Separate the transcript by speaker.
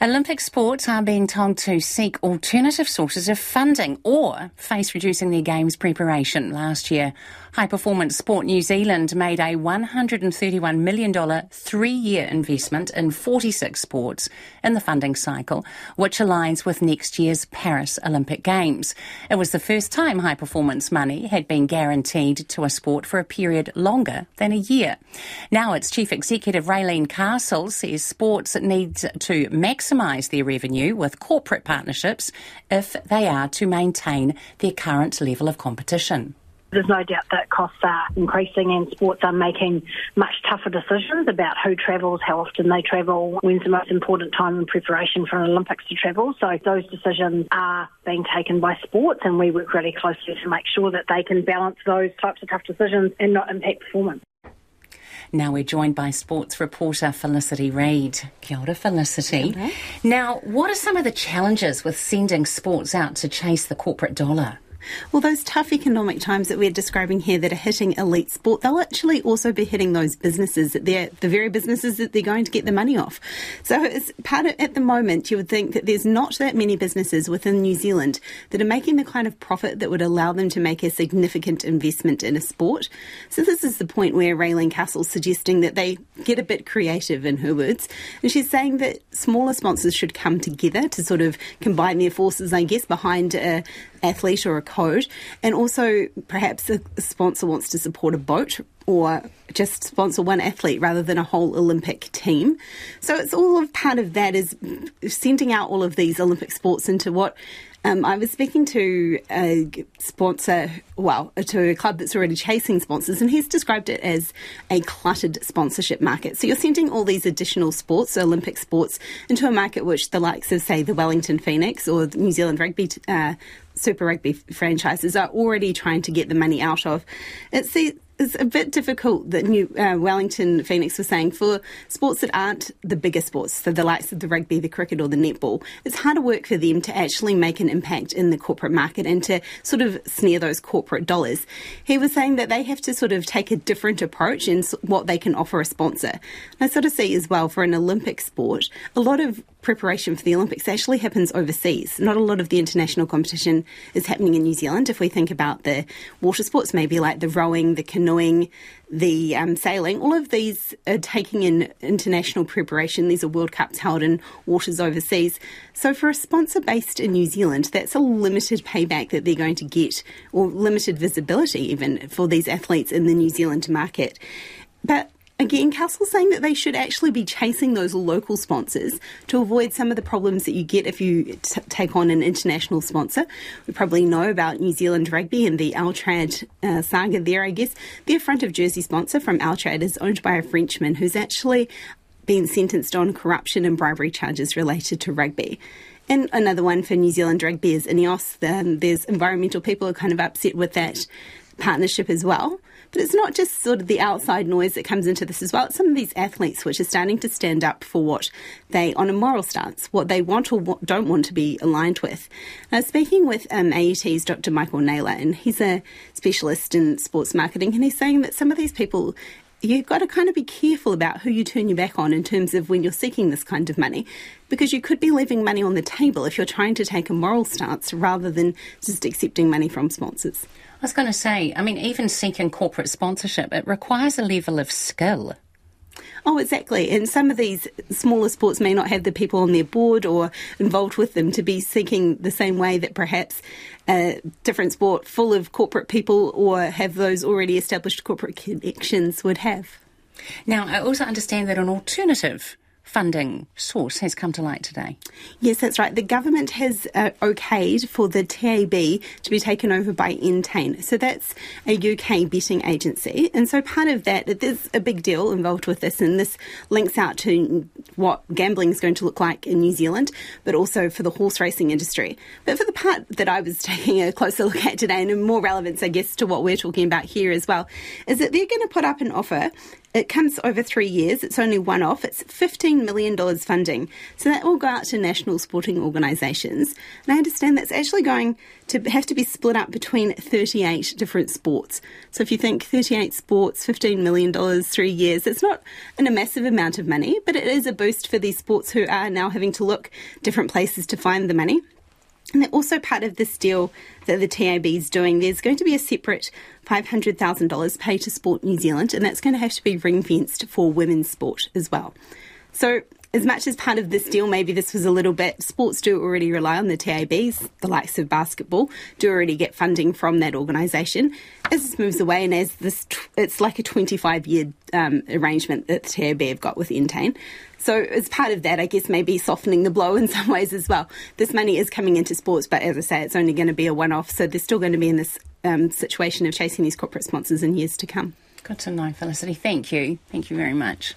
Speaker 1: Olympic sports are being told to seek alternative sources of funding or face reducing their games preparation. Last year, High Performance Sport New Zealand made a $131 million three year investment in 46 sports in the funding cycle, which aligns with next year's Paris Olympic Games. It was the first time high performance money had been guaranteed to a sport for a period longer than a year. Now, its chief executive Raelene Castle says sports need to maximise their revenue with corporate partnerships if they are to maintain their current level of competition.
Speaker 2: There's no doubt that costs are increasing and sports are making much tougher decisions about who travels, how often they travel, when's the most important time in preparation for an Olympics to travel. So those decisions are being taken by sports and we work really closely to make sure that they can balance those types of tough decisions and not impact performance.
Speaker 1: Now we're joined by sports reporter Felicity Reid. Kia ora, Felicity. Now, what are some of the challenges with sending sports out to chase the corporate dollar?
Speaker 3: Well, those tough economic times that we're describing here that are hitting elite sport, they'll actually also be hitting those businesses that they're the very businesses that they're going to get the money off. So part of, at the moment, you would think that there's not that many businesses within New Zealand that are making the kind of profit that would allow them to make a significant investment in a sport. So this is the point where Raelene Castle's suggesting that they get a bit creative in her words. And she's saying that smaller sponsors should come together to sort of combine their forces, I guess, behind a, athlete or a coach, and also perhaps a sponsor wants to support a boat or just sponsor one athlete rather than a whole Olympic team. So it's all of part of that is sending out all of these Olympic sports into what um, I was speaking to a sponsor, well, to a club that's already chasing sponsors, and he's described it as a cluttered sponsorship market. So you're sending all these additional sports, Olympic sports, into a market which the likes of, say, the Wellington Phoenix or New Zealand Rugby uh, Super Rugby franchises are already trying to get the money out of. It's the it's a bit difficult that New uh, Wellington Phoenix was saying for sports that aren't the bigger sports, so the likes of the rugby, the cricket, or the netball. It's harder work for them to actually make an impact in the corporate market and to sort of snare those corporate dollars. He was saying that they have to sort of take a different approach in what they can offer a sponsor. And I sort of see as well for an Olympic sport, a lot of preparation for the Olympics actually happens overseas. Not a lot of the international competition is happening in New Zealand. If we think about the water sports, maybe like the rowing, the canoeing, the um, sailing, all of these are taking in international preparation. These are World Cups held in waters overseas. So for a sponsor based in New Zealand, that's a limited payback that they're going to get, or limited visibility even for these athletes in the New Zealand market. But Again, Castle's saying that they should actually be chasing those local sponsors to avoid some of the problems that you get if you t- take on an international sponsor. We probably know about New Zealand Rugby and the Altrad uh, saga there, I guess. Their front of jersey sponsor from Altrad is owned by a Frenchman who's actually been sentenced on corruption and bribery charges related to rugby. And another one for New Zealand Rugby is Ineos. Um, there's environmental people are kind of upset with that partnership as well. But it's not just sort of the outside noise that comes into this as well. It's some of these athletes which are starting to stand up for what they, on a moral stance, what they want or don't want to be aligned with. Now, speaking with um, AUT's Dr. Michael Naylor, and he's a specialist in sports marketing, and he's saying that some of these people you've got to kind of be careful about who you turn your back on in terms of when you're seeking this kind of money because you could be leaving money on the table if you're trying to take a moral stance rather than just accepting money from sponsors.
Speaker 1: I was going to say, I mean, even seeking corporate sponsorship, it requires a level of skill.
Speaker 3: Oh, exactly. And some of these smaller sports may not have the people on their board or involved with them to be seeking the same way that perhaps a different sport full of corporate people or have those already established corporate connections would have.
Speaker 1: Now, I also understand that an alternative funding source has come to light today.
Speaker 3: Yes, that's right. The government has uh, okayed for the TAB to be taken over by Entain. So that's a UK betting agency. And so part of that, there's a big deal involved with this, and this links out to what gambling is going to look like in New Zealand, but also for the horse racing industry. But for the part that I was taking a closer look at today, and more relevance, I guess, to what we're talking about here as well, is that they're going to put up an offer It comes over three years. It's only one off. It's $15 million funding. So that will go out to national sporting organisations. And I understand that's actually going to have to be split up between 38 different sports. So if you think 38 sports, $15 million, three years, it's not in a massive amount of money, but it is a boost for these sports who are now having to look different places to find the money. And they're also part of this deal that the TAB is doing. There's going to be a separate $500,000 paid to Sport New Zealand, and that's going to have to be ring fenced for women's sport as well. So, as much as part of this deal, maybe this was a little bit, sports do already rely on the TABs, the likes of basketball, do already get funding from that organisation. As this moves away, and as this, it's like a 25 year um, arrangement that the TAB have got with Entain. So, as part of that, I guess maybe softening the blow in some ways as well. This money is coming into sports, but as I say, it's only going to be a one off. So, they're still going to be in this um, situation of chasing these corporate sponsors in years to come.
Speaker 1: Good to know, Felicity. Thank you. Thank you very much.